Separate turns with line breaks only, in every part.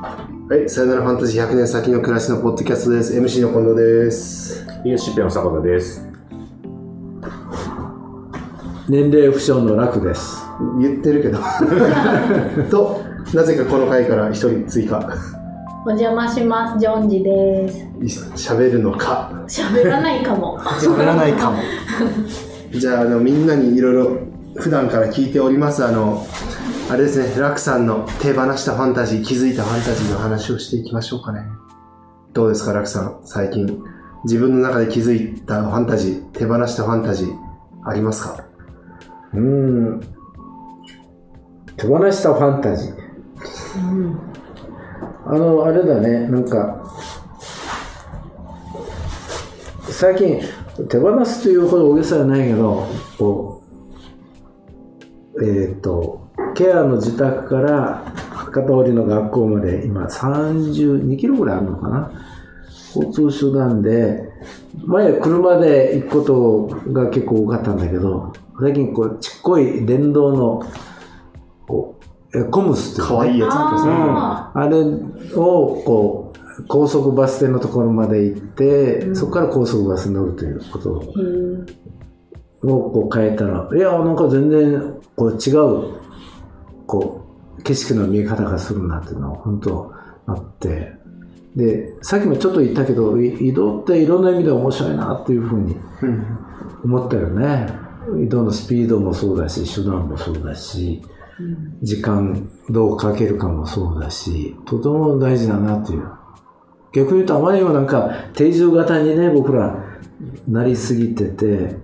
はい、さよならファンタジー100年先の暮らしのポッドキャストです。MC の近藤です。
インシペの坂田です。
年齢不詳の楽です。
言ってるけど。と、なぜかこの回から一人追加。
お邪魔します、ジョンジです。
喋るのか。
喋らないかも。
喋らないかも。じゃあ、あの、みんなにいろいろ普段から聞いております。あの、あれですね、ラクさんの手放したファンタジー、気づいたファンタジーの話をしていきましょうかね。どうですか、ラクさん、最近。自分の中で気づいたファンタジー、手放したファンタジー、ありますか？
うーん。手放したファンタジー。あの、あれだね、なんか、最近、手放すというほど大げさじゃないけど、こう、えっ、と、ケアの自宅から博多織の学校まで今32キロぐらいあるのかな。交通手段で前車で行くことが結構多かったんだけど最近こうちっこい電動のこうえコムスって
かわいいやつですね。
あ
あれをこう高速バス停のところまで行って、そこから高速バスに乗るということをこう変えたら、いや、なんか全然こう違う、こう、景色の見え方がするなっていうのは本当あって、で、さっきもちょっと言ったけど、移動っていろんな意味で面白いなっていうふうに思ったよね。移動のスピードもそうだし、手段もそうだし、時間どうかけるかもそうだし、とても大事だなという。逆に言うとあまりにもなんか定住型にね、僕らなりすぎてて、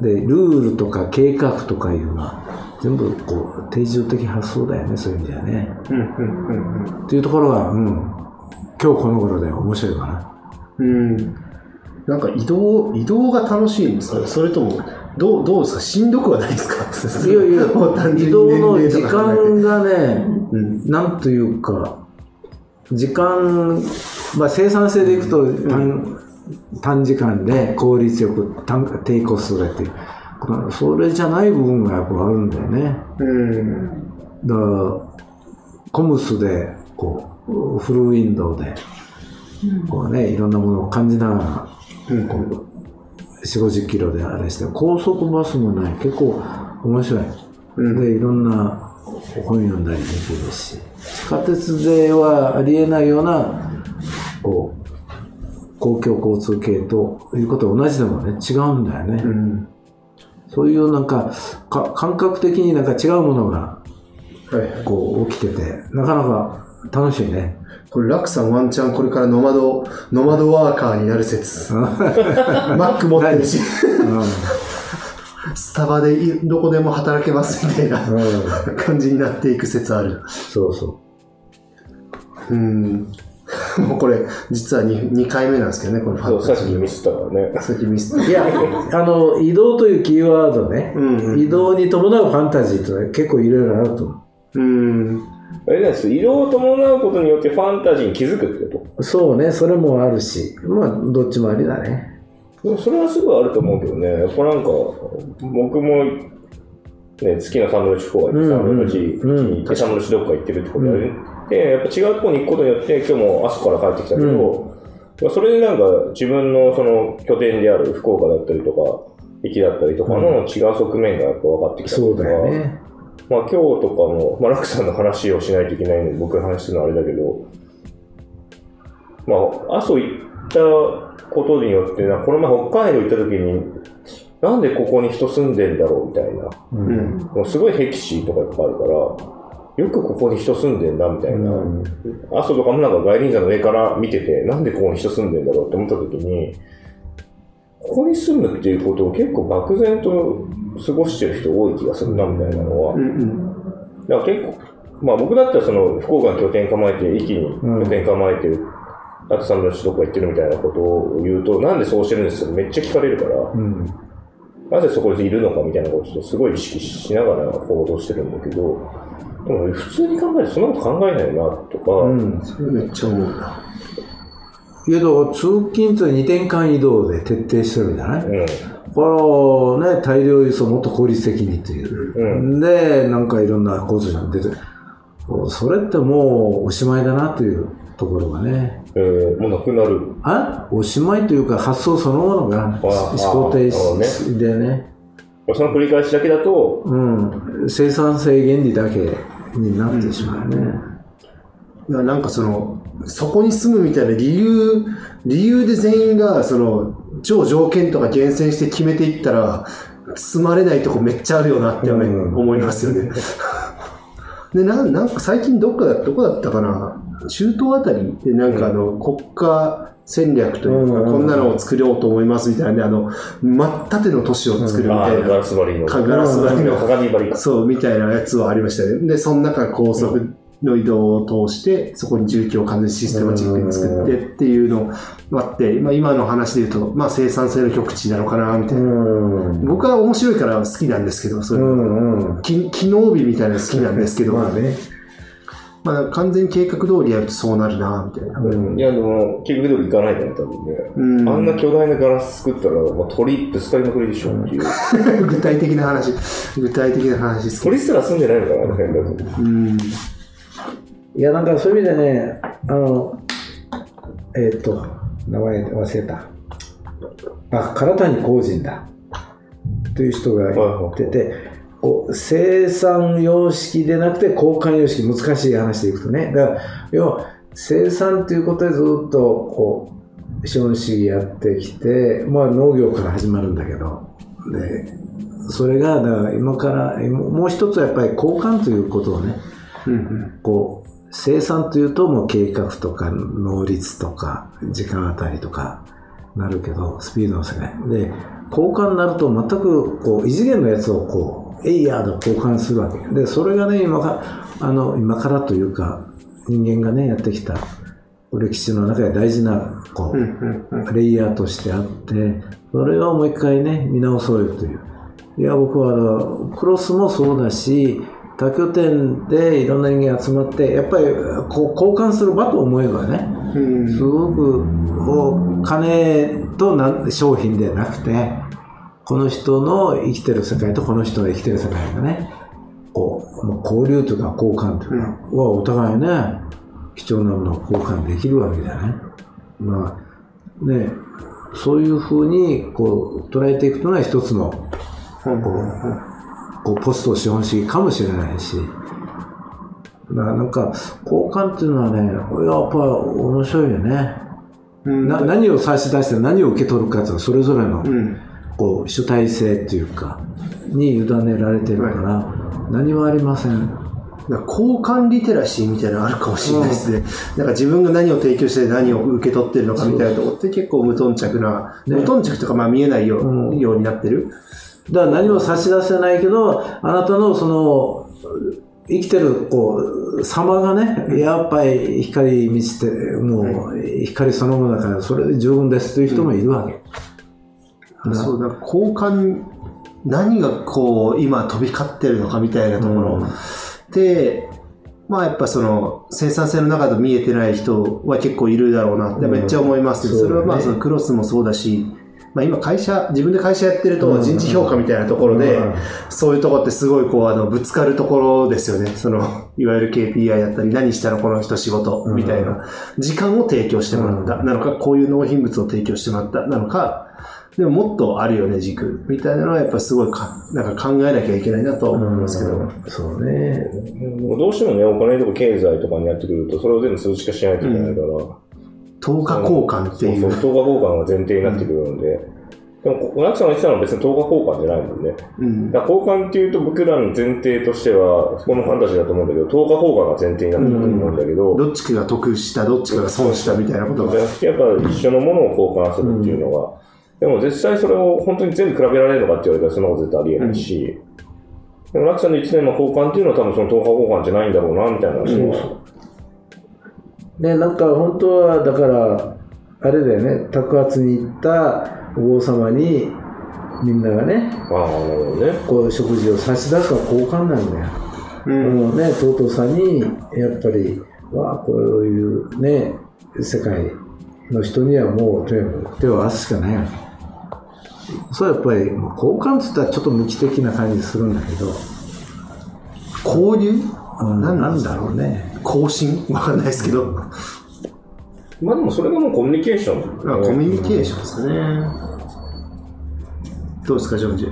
で、ルールとか計画とかいうのは全部こう定住的発想だよね、そういう意味ではね。
うんうんうん
っていうところが、うん、今日この頃で面白いかな。
うん。なんか移動、移動が楽しいんですか？それとも、どう、どうですか？しんどくはないですか？
いやいや 移動の
年
時間がね、
うん。
なんというか、時間、まあ、生産性でいくと短,、短時間で効率よく短低コストでっていう、まあそれじゃない部分がやっぱあるんだよね。
うん。
だから、コムスで、こう、フルウィンドウで、こうね、いろんなものを感じながら、
うん
こう、4、50キロであれして、高速バスもね、結構面白い。
うん
で、いろんな本読んだりできるし、地下鉄ではありえないような、こう、公共交通系ということは同じでもね、違うんだよね。
うん。
そういうなんかか、感覚的になんか違うものが。こう、起きてて、なかなか楽しいね。
これ、ラクさんワンチャンこれからノマド、ノマドワーカーになる説。マック持ってるし、スタバでいどこでも働けますみたいな。感じになっていく説ある。
そうそ
うん。も うこれ、実は 2, 2回目なんですけどね、このファンタジー
っきミスったからね。
さっきミスっ
う。いや、あの、移動というキーワードね、
うんうん
移動に伴うファンタジーというのは結構いろいろあると思う。
うん。
あれです移動を伴うことによってファンタジーに気づくってこ
そうね、それもあるし、まあ、どっちもありだね。
とでもそれはすぐあると思うけどね。やっぱなんか、僕も、ね、好きなサンドウィッチ4がいて、
うん
サンドウィッチに行って、サンドウィッチどっか行ってるってことやる。で、やっぱ違うとこに行くことによって、今日も朝から帰ってきたけど、まあそれでなんか自分のその拠点である福岡だったりとか、駅だったりとかの違う側面がやっぱ分かってきたりとか、
だよね。
まあ今日とかも、まあ、ラクさんの話をしないといけないので、僕の話するのはあれだけど、まあ、阿蘇行ったことによってな、この前北海道行った時に、なんでここに人住んでんだろうみたいな、
うん。
もうすごい僻地とかいっぱいあるから、よくここに人住んでんだみたいな、
うん
阿蘇とかもなんか外輪山の上から見てて、なんでここに人住んでんだろうって思った時に、ここに住むっていうことを結構漠然と過ごしてる人多い気がするなみたいなのは、
うんうん。
だから結構、まあ僕だったらその福岡に拠点構えて、駅に拠点構えてる、あとサンドイッチどこか行ってるみたいなことを言うと、なんでそうしてるんですかめっちゃ聞かれるから、
うん。
なぜそこにいるのかみたいなことをすごい意識しながら行動してるんだけど、でも普通に考えてそんなこと考えないなとか、
うん。
それめっちゃ思うな。
いや、だから通勤って2点間移動で徹底してるんじゃない？
うん。
これね、大量輸送もっと効率的にという。
うん。
で、なんかいろんな交通費も出てる。それってもうおしまいだなというところがね。
えー、もうなくなる。
あ？おしまいというか発想そのものが
あ
思考停止でね。
その繰り返しだけだと、
うん、生産性原理だけになってしまうね。
いやなんかその、そこに住むみたいな理由、理由で全員が、その、超条件とか厳選して決めていったら、住まれないとこめっちゃあるよなって思いますよね。で、なんなんか最近どっかだ、どこだったかな？中東あたりでなんかあの、国家戦略というか、
うん
こんなのを作ろうと思いますみたいなあの、真っ縦の都市を作るみたいな
ガラ。ス張りの。
かガラス張りの
鏡張りか。
そう、みたいなやつはありましたね。で、その中高速の移動を通して、そこに重機を完全にシステマチックに作ってっていうのがあって、まあ、今の話で言うと、まあ、生産性の極致なのかな、みた
う
いな。
ん。
僕は面白いから好きなんですけど、そういうう、
んうん。
き機能美みたいなの好きなんですけど、
まあね。
まあ、完全に計画通りやるとそうなるな、みたいな。
うん
いや、でも、結局通り行かないから、多分ね。
うん
あんな巨大なガラス作ったら、もう鳥ぶつかりまくりでしょっていう。
具体的な話、具体的な話ですけど。
鳥すら住んでないのかな、あの辺だと。
うん。
いや、なんかそういう意味でね、あの、えーっと、名前忘れた。あ、唐谷光人だ。という人が言ってて、こう生産様式でなくて交換様式、難しい話でいくとね。だから、要は生産ということでずっとこう、資本主義やってきて、まあ農業から始まるんだけど、で、それが、だから今から、もう一つはやっぱり交換ということをね、
うん。
こう生産というともう計画とか能率とか時間あたりとかなるけどスピードの世界。で交換になると全くこう異次元のやつをこうエイヤード交換するわけでそれがね今かあの今からというか人間がねやってきた歴史の中で大事なこう。レイヤーとしてあって、それをもう一回ね、見直そうよという。いや、僕はあのクロスもそうだし、多拠点でいろんな人間集まって、やっぱりこう交換する場と思えばね、
うん
すごくお金とな商品でなくて、この人の生きてる世界とこの人が生きてる世界がね、こう、まあ交流というか交換というか、はお互いね、貴重なものを交換できるわけじゃない。まあ、ね、そういうふうにこう捉えていくのが一つのこうポスト資本主義かもしれないし、だからなんか交換っていうのはね、やっぱ面白いよね。
うん
な何を差し出して何を受け取るかっていうのはそれぞれの
うん。
こう主体性っていうかに委ねられてるから何もありません。
なんか交換リテラシーみたいなのあるかもしれないですね。なんか自分が何を提供して何を受け取ってるのかみたいなところって結構無頓着な、
ね
無頓着とかまあ見えないよ,、
うん
ようになってる。
だから何も差し出せないけど、あなたのその、生きてる、こう、様がね、やっぱり光満ちて、もう、光そのものだから、それで十分ですという人もいるわけ。だ
そうだ、交換、何がこう、今飛び交ってるのかみたいなところ。
うん。
で、まあやっぱその生産性の中で見えてない人は結構いるだろうなってめっちゃ思いますそれはまあ
そ
のクロスもそうだし、まあ今会社、自分で会社やってると人事評価みたいなところで、
うん。
そういうところってすごいこうあのぶつかるところですよね。その、いわゆる KPI だったり、何したのこの人仕事みたいな、時間を提供してもらった、
うん。
なのか、こういう納品物を提供してもらった。なのか、でももっとあるよね、軸。みたいなのはやっぱすごいか、なんか考えなきゃいけないなとは思いますけど。
うんそうね。
どうしてもね、お金とか経済とかになってくると、それを全部数値化しないといけないから、
10日交換っていう。
そうそう、10日交換が前提になってくるので、でも、小中さんが言ってたのは別に10日交換じゃないもんね。
うん
だ交換っていうと僕らの前提としては、このファンタジーだと思うんだけど、10日交換が前提になってくると思うんだけど、
どっちかが得した、どっちかが損したみたいなことが
じゃ。なくて、やっぱ一緒のものを交換するっていうのが、でも実際それを本当に全部比べられるのかって言われたらそんなこと絶対ありえないし、でも、ラクさんの言ってたような交換っていうのは多分その10日交換じゃないんだろうな、みたいな話は。
ね、なんか本当は、だから、あれだよね、宅発に行ったお坊様に、みんながね、
ああ、なるほどね。
こう食事を差し出すのは交換なんだよ。
うん
もうね、尊さに、やっぱり、わあ、こういうね、世界の人にはもうとにかく手を合わすしかないわけ。そうやっぱり、交換って言ったらちょっと無機的な感じするんだけど、
交流
うん、
なん
だろうね。
更新？わかんないですけど。
まあでもそれがもうコミュニケーションね、
コミュニケーションですかね。どうですか、ジョンジ？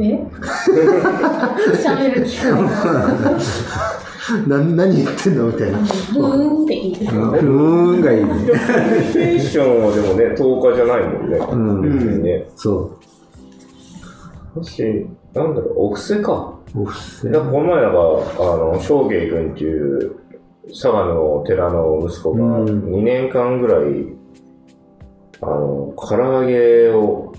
え？喋る機会が。
な何言ってんのみたいな。
ブーンっていいです。
ふーんがいいね。
コミュニケーションはでもね、10日じゃないもんね。
うん
別にね。
そ
私、なんだろう、お布施か。
う。お布施
なんかこの前なんか、あの、正芸君っていう、佐賀の寺の息子が
うん
2年間ぐらい、あの、唐揚げを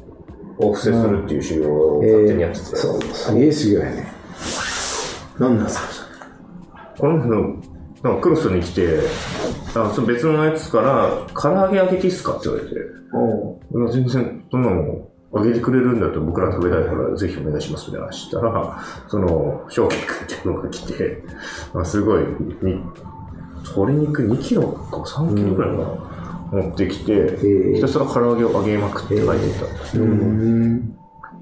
お布施するっていう修行を勝手にやってて、
そう、すげえ修行やね。
何なんですか
この人、なんかクロスに来て、あその別のやつから、唐揚げあげていいっすかって言われて、
お
いや全然、そんなのあげてくれるんだったら僕ら食べたいから、ぜひお願いしますみたいな話したら、その、翔慶君っていうのが来て、あすごい、に鶏肉2キロか3キロぐらいかな、持ってきて、
え
ひたすら唐揚げをあげまくって書いてた。
うん。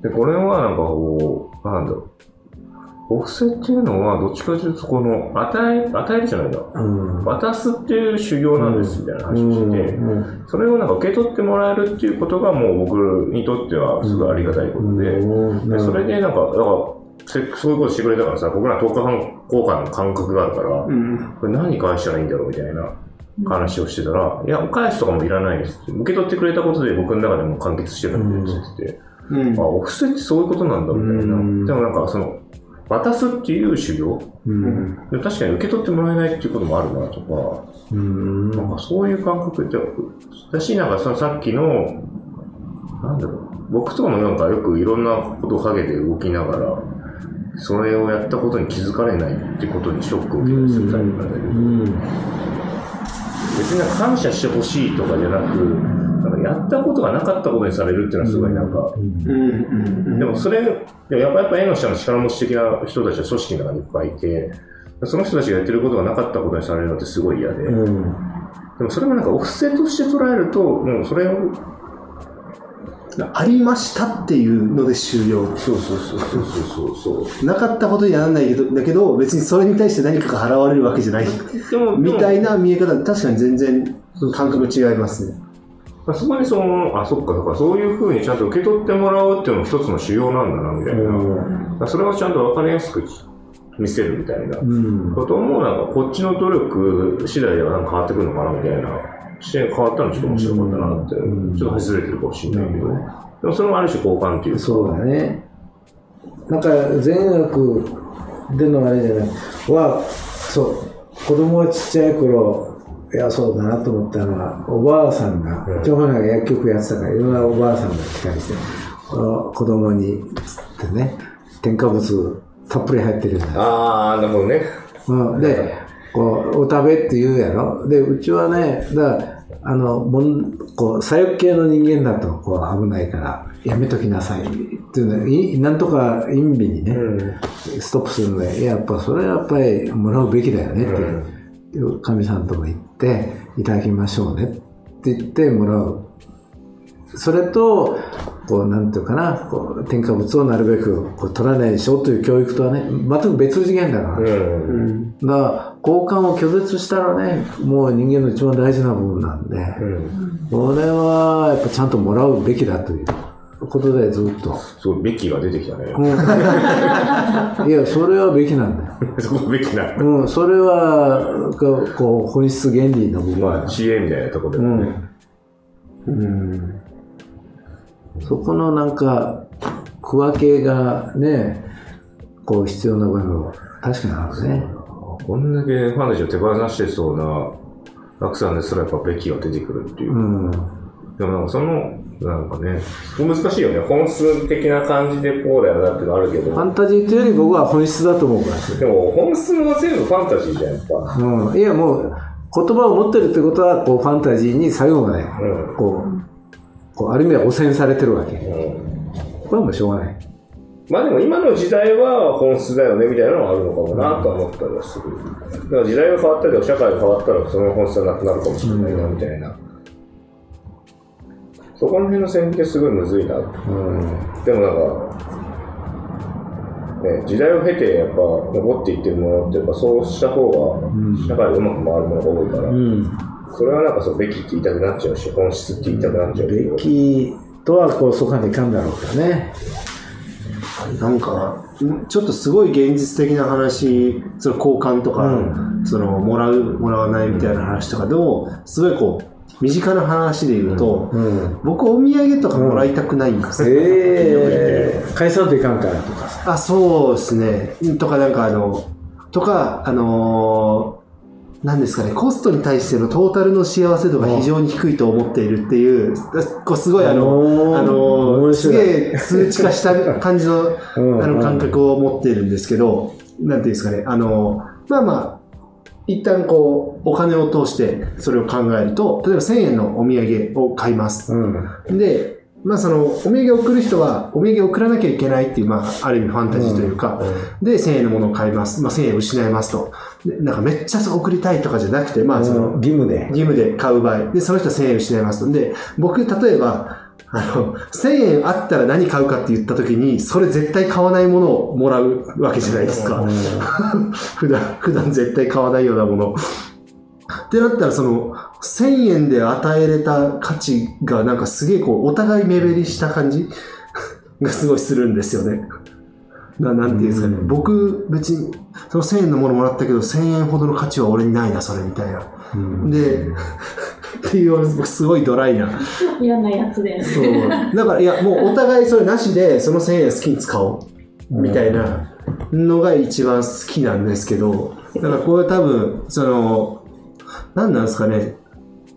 で、これはなんかこう、なんだろう。お布施っていうのは、どっちかというと、この、与え、与えるじゃないんだ。
うん。
渡すっていう修行なんですみたいな話をして、
うん
それをなんか受け取ってもらえるっていうことがもう僕にとってはすごいありがたいことで、
うん
でそれでなんか、だからせそういうことしてくれたからさ、僕ら10日間交換の感覚があるから、
うん。
これ何返したらいいんだろうみたいな話をしてたら、いや、お返すとかもいらないですって。受け取ってくれたことで僕の中でもう完結してるんでって言ってて、
うん
あ、お布施ってそういうことなんだみたいな。
うん
でもなんかその、渡すっていう修行
うん。
で確かに受け取ってもらえないっていうこともあるなとか、
うん。
なんかそういう感覚で、私なんかそのさっきの、なんだろう、僕とかもなんかよくいろんなことを陰で動きながら、それをやったことに気づかれないってことにショックを受けたりするタイプなんだけど、
うん。
別に感謝してほしいとかじゃなく、やったことがなかったことにされるっていうのはすごいなんか。でもそれ、でもやっぱやっぱ絵の下の力持ち的な人たちは組織の中にいっぱいいて、その人たちがやってることがなかったことにされるのってすごい嫌で、
うん。
でもそれもなんかお布施として捉えると、もうそれを、
ありましたっていうので終了。
そうそうそうそうそうそう。
なかったことにはならないけど、だけど、別にそれに対して何かが払われるわけじゃない。
でも、
みたい
な。
な見え方、確かに全然感覚違いますね。
そこにその、あ、そっかそっか、そういうふうにちゃんと受け取ってもらうっていうのも一つの修行なんだな、みたいな。それをちゃんとわかりやすく見せるみたいな
うん。
ことも、なんかこっちの努力次第ではなんか変わってくるのかな、みたいな。視点が変わったのちょっと面白かったなって、
うん
ちょっと外れてるかもしれないけど、でもそれもある種交換っていうか。
そうだね。なんか善悪でのあれじゃない。は、そう、子供がちっちゃい頃、いや、そうだなと思ったのは、おばあさんが、
うん
長男が薬局やってたから、いろんなおばあさんが来たりして、この子供に、つってね、添加物たっぷり入ってるんだ。
あー、なるほどね。
うん、で、こう、お食べって言うやろ。で、うちはね、だからあの、もん、こう、左翼系の人間だと、こう、危ないから、やめときなさい。っていうのいなんとか陰微にね、
うん。
ストップするので、いや、やっぱそれはやっぱりもらうべきだよねって、かみさんとこ行って、いただきましょうねって言ってもらう。それと、こう、なんていうかな、こう、添加物をなるべくこう取らないでしょうという教育とはね、全く別次元だから。
うん。
だから交換を拒絶したらねもう人間の一番大事な部分なんで
うん。
これはやっぱちゃんともらうべきだということでずっと、
そう、べきが出てきたね。
うん。いやそれはべきなんだよ、
そこべきな。
うん、それはこう本質原理の部分
まあ、知恵みたいなところでもね。
うん、そこのなんか区分けがねこう必要な部分は確かにあるね。
こんだけファンタジーを手放してそうな楽さんですらやっぱべきが出てくるっていう。
うん。
でもなんかその、なんかね、難しいよね。本質的な感じでこうだよなっていうのあるけど。
ファンタジーというより僕は本質だと思うから
でも本質の全部ファンタジーじゃん、やっぱ。
うん、いやもう言葉を持ってるってことはこうファンタジーに最後まで
うん。
こうこうある意味は汚染されてるわけ
うん。
これはもうしょうがない
まあでも今の時代は本質だよねみたいなのはあるのかもなとは思ったりはする。だから時代が変わったり、社会が変わったらその本質はなくなるかもしれないなみたいな。そこら辺の線ってすごいむずいな。
うん
でもなんか、ね、時代を経てやっぱ残っていってるものってやっぱそうした方が社会がうまく回るものが多いから、
うん。
それはなんかそうべきって言いたくなっちゃうし本質って言いたくなっちゃうけど
べきとはこうそうかにいかんだろうけどね。
なんか、んちょっとすごい現実的な話、その交換とか、その、もらう、もらわないみたいな話とかでも、すごいこう、身近な話で言うと、
うん。
僕お土産とかもらいたくないんですよ。
ええ解散といかんからとかさ。
あ、そうですね。とか、なんかあの、とか、あのーなんですかね、コストに対してのトータルの幸せ度が非常に低いと思っているっていう、こうすごいあの、あのーすげえ数値化した感じの
うん
あの感覚を持っているんですけど、なんていうんですかね、あのーまあまあ、一旦こう、お金を通してそれを考えると、例えば1000円のお土産を買います。
うん。
で、まあその、お土産を送る人は、お土産を送らなきゃいけないっていう、まあ、ある意味ファンタジーというか、で、1000円のものを買います。まあ、1000円を失いますと。でなんかめっちゃ送りたいとかじゃなくて、まあ、その、
義務で。
義務で買う場合。で、その人は1000円を失いますと。で、僕、例えば、あの、1000円あったら何買うかって言った時に、それ絶対買わないものをもらうわけじゃないですか。普段、普段絶対買わないようなもの。ってなったら、その、1000円で与えれた価値が、なんかすげえこう、お互い目減りした感じ がすごいするんですよね。ななんていうんですかね。僕、別に、その1000円のものもらったけど、1000円ほどの価値は俺にないな、それみたいな。で、っていう、すごいドライな。
嫌なやつで。
そう。だから、いや、もうお互いそれなしで、その1000円好きに使おう。みたいなのが一番好きなんですけど、だからこれ多分、その、何なんですかね。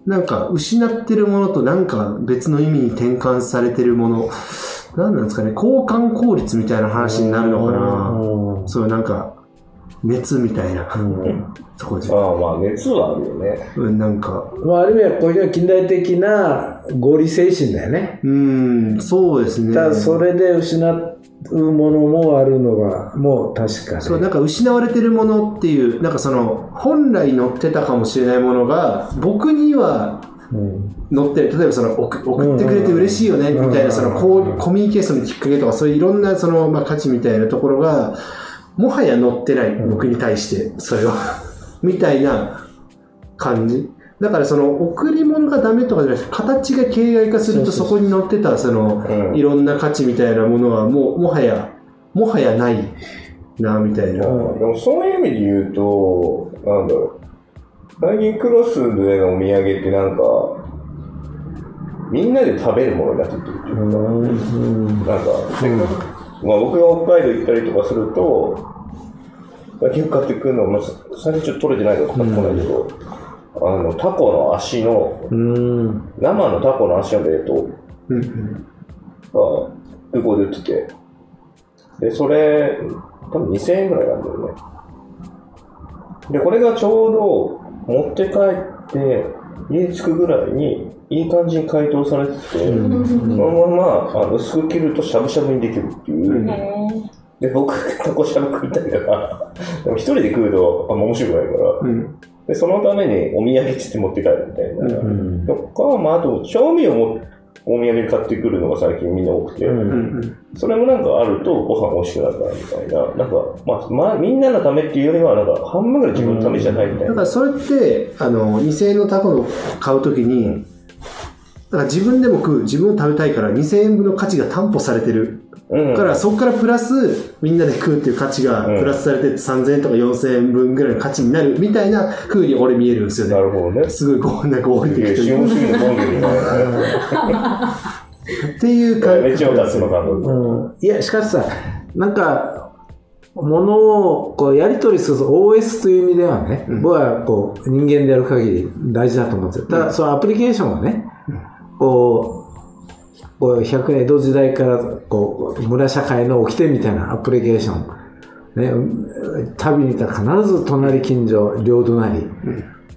なんか、失ってるものとなんか別の意味に転換されてるもの、何なんですかね。交換効率みたいな話になるのかな。そういうなんか、熱みたいなとこで。
ああまあ熱はあるよね
うんなんか、
まあ、ある意味はこういう近代的な合理精神だよね。
うーん、そうですね。
ただそれで失うものもあるのがもう確か
そう、
に。
なんか失われてるものっていう、なんかその、本来乗ってたかもしれないものが、僕には
うん
乗ってる。例えばその、送送ってくれて嬉しいよね、
うん
みたいな、その、こう、コミュニケーションのきっかけとか、そういういろんな、その、まあ、価値みたいなところが、もはや乗ってない、僕に対して、それは。みたいな感じ。だからその、贈り物がダメとかじゃなくて、形が形骸化すると、そこに乗ってた、その、
うん
いろんな価値みたいなものは、もう、もはや、もはやないな、みたいな。
うん
でもそういう意味で言うと、なんだろう。最近クロスでのお土産ってなんか、みんなで食べるものになってくるっていうか、
うん
なんか、せっかく、まあ僕が北海道行ったりとかすると、最近買ってくるの、まあ、最近ちょっと取れてないから買ってこないけど、あの、タコの足の、
うん。
生のタコの足の冷凍が空港で売ってて、で、それ、多分2000円ぐらいなんだよね。で、これがちょうど持って帰って、家着くぐらいに、いい感じに解凍されてて、そのままあの薄く切るとしゃぶしゃぶにできるっていう。
へ
で、僕、タコしゃぶ食いたいから、でも一人で食うとあんま面白くないから、
うん。
で、そのためにお土産って言って持って帰るみたいな。
うん。
とか、まあ、あと、調味料もお土産で買ってくるのが最近みんな多くて、
うん。
うんうん
それもなんかあるとご飯美味しくなるからみたいな、なんか、まあ、まあ、みんなのためっていうよりは、なんか半分ぐらい自分のためじゃないみたいな。
だからそれって、あの、2000円のタコを買うときに、だから自分でも食う、自分を食べたいから2000円分の価値が担保されてる。
うん。
だからそこからプラス、みんなで食うっていう価値が
うん
プラスされて3000円とか4000円分ぐらいの価値になるみたいな風に俺見えるんですよね。
なるほどね。
すごいこう、なんか合理
すげえ
的という
資本主義の本みたいな。
っていう感
めっちゃ出すの感覚。
うんいや、しかしさ、なんか、ものをこうやり取りする OS という意味ではね、僕はこう人間でやる限り大事だと思ってる。ただ、そのアプリケーションがね、こう、こう100年江戸時代からこう村社会の掟みたいなアプリケーション。ね、旅に行ったら必ず隣近所、領土なり、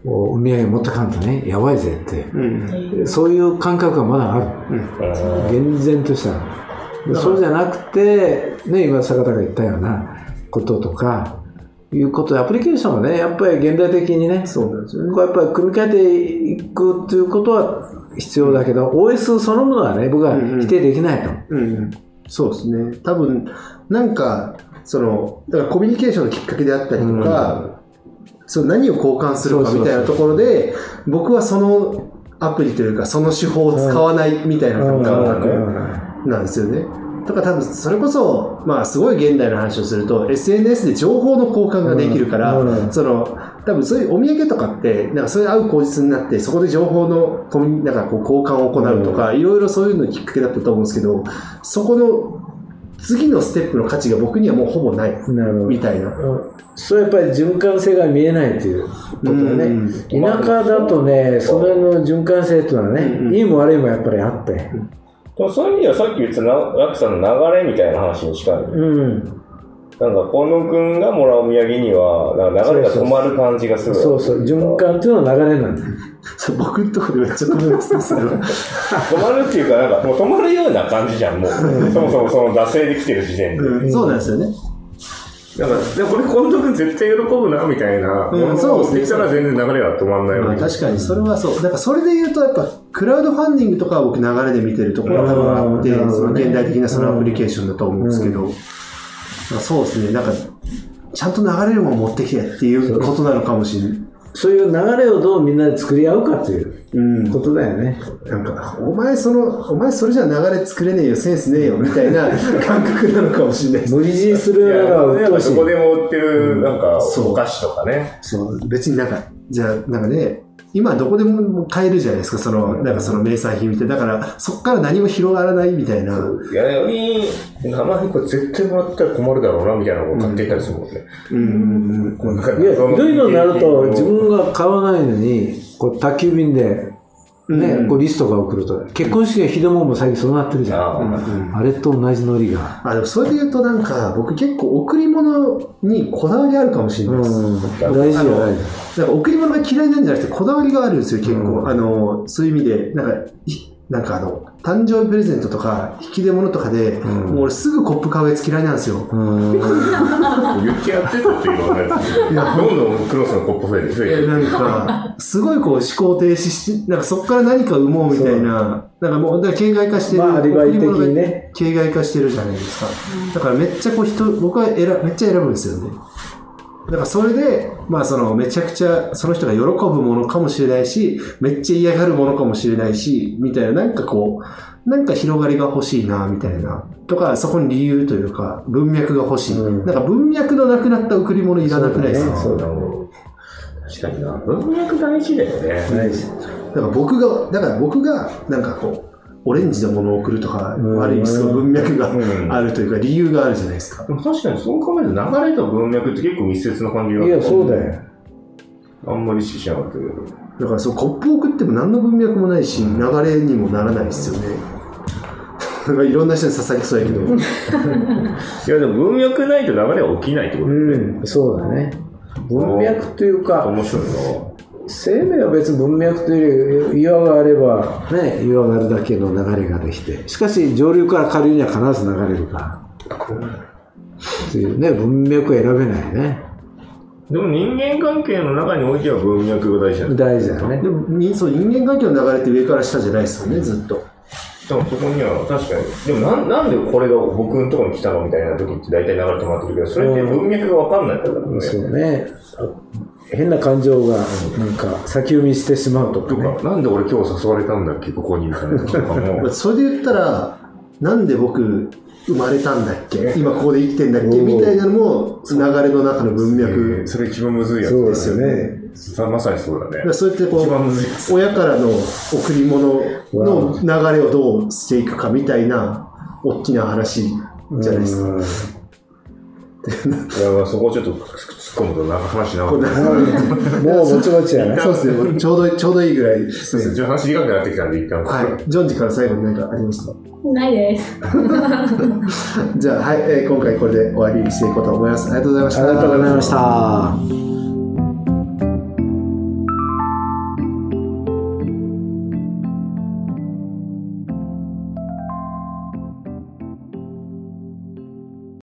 おお土産持ってかんとね、やばいぜって。
うん。
そういう感覚がまだある。厳然としたでそうじゃなくて、ね、今坂田が言ったようなこととかいうことでアプリケーションはねやっぱり現代的にね
そうなんですよね。
こうやっぱり組み替えていくっていうことは必要だけど、OS そのものはね僕は否定できないと、
うん、そうですね。多分、なんか、その、だからコミュニケーションのきっかけであったりとか、その何を交換するかみたいなところで、僕はそのアプリというか、その手法を使わないみたいな感覚なんですよね。とか多分それこそ、まあすごい現代の話をすると、SNS で情報の交換ができるから、
うん。うん
その、多分そういうお土産とかって、なんかそれで会う口実になって、そこで情報のなんかこう交換を行うとか、いろいろそういうのきっかけだったと思うんですけど、そこの次のステップの価値が僕にはもうほぼないみたいな。
うん。そうやっぱり循環性が見えないということだね。
うん。
田舎だとね、その辺の循環性っていうのはね、
うんうん。
いいも悪いもやっぱりあって。
でもそういう意味ではさっき言ってたなラクさんの流れみたいな話に近いね。
うん。
なんか、近藤君がもらうお土産には、なんか流れが止まる感じがする。
そうそう、循環っていうのは流れなんだよ。
そう僕のところでめっちゃ止めますね、それは。
止まるっていうか、なんか、もう止まるような感じじゃん、もう。そもそもその惰性で来てる時点で。
うんそうなんですよね。
なんか、でもこれ近藤君絶対喜ぶな、みたいな。
うんそうですね
できたら全然流れが止まんない
まあ、
わけ
確かにそれはそう。だからそれで言うと、やっぱクラウドファンディングとかは僕流れで見てるところは多分あって、その現代的なそのアプリケーションだと思うんですけど、まあ、そうですね。なんか、ちゃんと流れるもの持ってきてっていうことなのかもしれない。
そういう流れをどうみんなで作り合うかという
うん。
ことだよね。
なんか、お前その、お前それじゃ流れ作れねえよ、センスねえよ、みたいな 感覚なのかもしれないです。
無理強いするのが鬱
なん
陶しい。
かそこでも売ってる、なんか、
そう
お菓子とかね。
そう、別になんか、じゃあ、なんかね、今どこでも買えるじゃないですか、その、なんかその名産品みたいな。だから、そこから何も広がらないみたいな。
いや、より、名前これ絶対もらったら困るだろうな、みたいなのを買っていたりするもんね。
うんうんうん。
なんか
いや、ひどいのになると、自分が買わないのに、こう、宅急便で、ね、
うん
こうリストが送ると、結婚式がひどもんも最近そうなってるじゃん。
ああ
うん
あれと同じノリが。
あ、でもそれで言うとなんか、僕結構贈り物にこだわりあるかもしれ
う
ないです。
ん。大事よ、大事。
なんか贈り物が嫌いなんじゃなくて、こだわりがあるんですよ、結構。
うん
あの、そういう意味で、なんか、いなんかあの、誕生日プレゼントとか、引き出物とかで、
ん
もう俺すぐコップ買うやつ嫌いなんですよ。
うん。
言ってやってたっていうのはね、どんどんクロスのコップ増えて増えて
なんか、すごいこう思考停止して、なんかそこから何か生もうみたいな、なんかもう、だから形骸化してる。
まあアリバイ的にね
形骸化してるじゃないですか。だからめっちゃこう人、僕は選めっちゃ選ぶんですよね。だからそれで、まあそのめちゃくちゃその人が喜ぶものかもしれないし、めっちゃ嫌がるものかもしれないし、みたいな、なんかこう、なんか広がりが欲しいな、みたいな。とか、そこに理由というか、文脈が欲しい。
うん
なんか文脈のなくなった贈り物いらなくないですか？
そうだね
確かにな。文脈大事だよね。
大事。
だから僕が、だから僕が、なんかこう、オレンジのものを送るとか、
うん
悪いその文脈が
うん
あるというか、理由があるじゃないですか。
でも確かにそう考えると流れと文脈って結構密接な感じが
いや、そうだよ。
あんまり意識しなかったけど。
だからそう、コップを送っても何の文脈もないし、流れにもならないですよね。なんかいろんな人に刺さりそうやけど。
いや、でも文脈ないと流れは起きないってことだよね。
うん、そうだね。文脈というか、
面白いな。
生命は別に文脈というより岩があればね岩があるだけの流れができてしかし上流から下流には必ず流れるからっていうね文脈を選べないね
でも人間関係の中においては文脈が大事だ。
大事だよね
でもにそう人間関係の流れって上から下じゃないですよね、ずっと。
でもそこには確かに。でもなんなんでこれが僕のところに来たのみたいな時って大体流れてもらってるけど、それって文脈がわかんないからだね。
そうね変な感情がなんか先読みしてしまうとか
と
ね
か、なんで俺今日誘われたんだっけ、ここにみたいなのとかも。
それで言ったら、なんで僕、生まれたんだっけ今ここで生きてんだっけ
うん
みたいなのも、流れの中の文
え
脈
ーそれ一番むずいやつ
で
ですすよ
よね。
まさにそうだね。
そうやってこう、
つ。
親からの贈り物の流れをどうしていくかみたいな、大きな話じゃないですか。
うん。
いや、まあそこちょっと突っ込むとなんか話長くなる。
もうぼちぼちやね
そうですね、ちょうどちょうどいいぐらいです
そうですね。
ね。
ちょっと話長くなってきたんで、一旦。
はい。ジョンジから最後に何かありますか？
ないです。
じゃあ、はい、えー今回これで終わりにしていこうと思います。ありがとうございました。
ありがとうございました